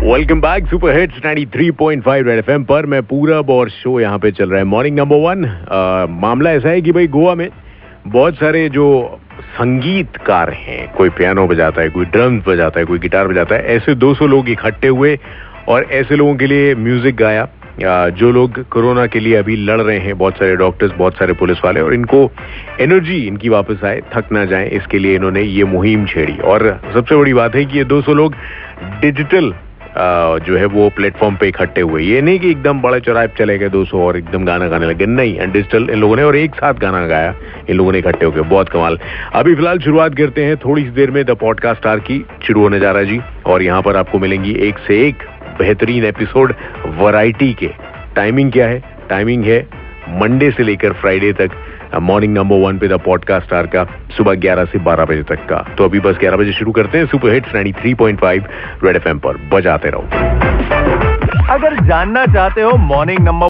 Welcome back super hits 93.5 red FM पर। मैं पूरब और शो यहाँ पे चल रहा है। मॉर्निंग नंबर वन मामला ऐसा है कि भाई गोवा में बहुत सारे जो संगीतकार हैं, कोई पियानो बजाता है, कोई ड्रम्स बजाता है, कोई गिटार बजाता है, ऐसे 200 लोग इकट्ठे हुए और ऐसे लोगों के लिए म्यूज़िक गाया। जो लोग कोरोना के लिए अभी लड़ रहे हैं, बहुत सारे डॉक्टर्स बहुत सारे पुलिस वाले और इनको एनर्जी इनकी वापस आए, थक ना जाए। इसके लिए इन्होंने ये मुहिम छेड़ी। और सबसे बड़ी बात है कि ये 200 लोग डिजिटल जो है वो प्लेटफॉर्म पे इकट्ठे हुए। ये नहीं कि एकदम बड़े चौराहे चले गए दो सौ और एकदम गाना गाने लगे। नहीं डिजिटल इन लोगों ने और एक साथ गाना गाया। इन लोगों ने इकट्ठे होकर बहुत कमाल। अभी फ़िलहाल शुरुआत करते हैं थोड़ी सी देर में द पॉडकास्ट स्टार की। शुरू होने जा रहा है जी। और यहाँ पर आपको मिलेंगी एक से एक बेहतरीन एपिसोड वराइटी के। टाइमिंग क्या है? टाइमिंग है मंडे से लेकर फ्राइडे तक। मॉर्निंग नंबर वन पे द पॉडकास्ट स्टार का सुबह 11 से 12 बजे तक का। तो अभी बस 11 बजे शुरू करते हैं सुपर हिट्स 93.5 रेड एफएम पर। बजाते रहो। अगर जानना चाहते हो मॉर्निंग नंबर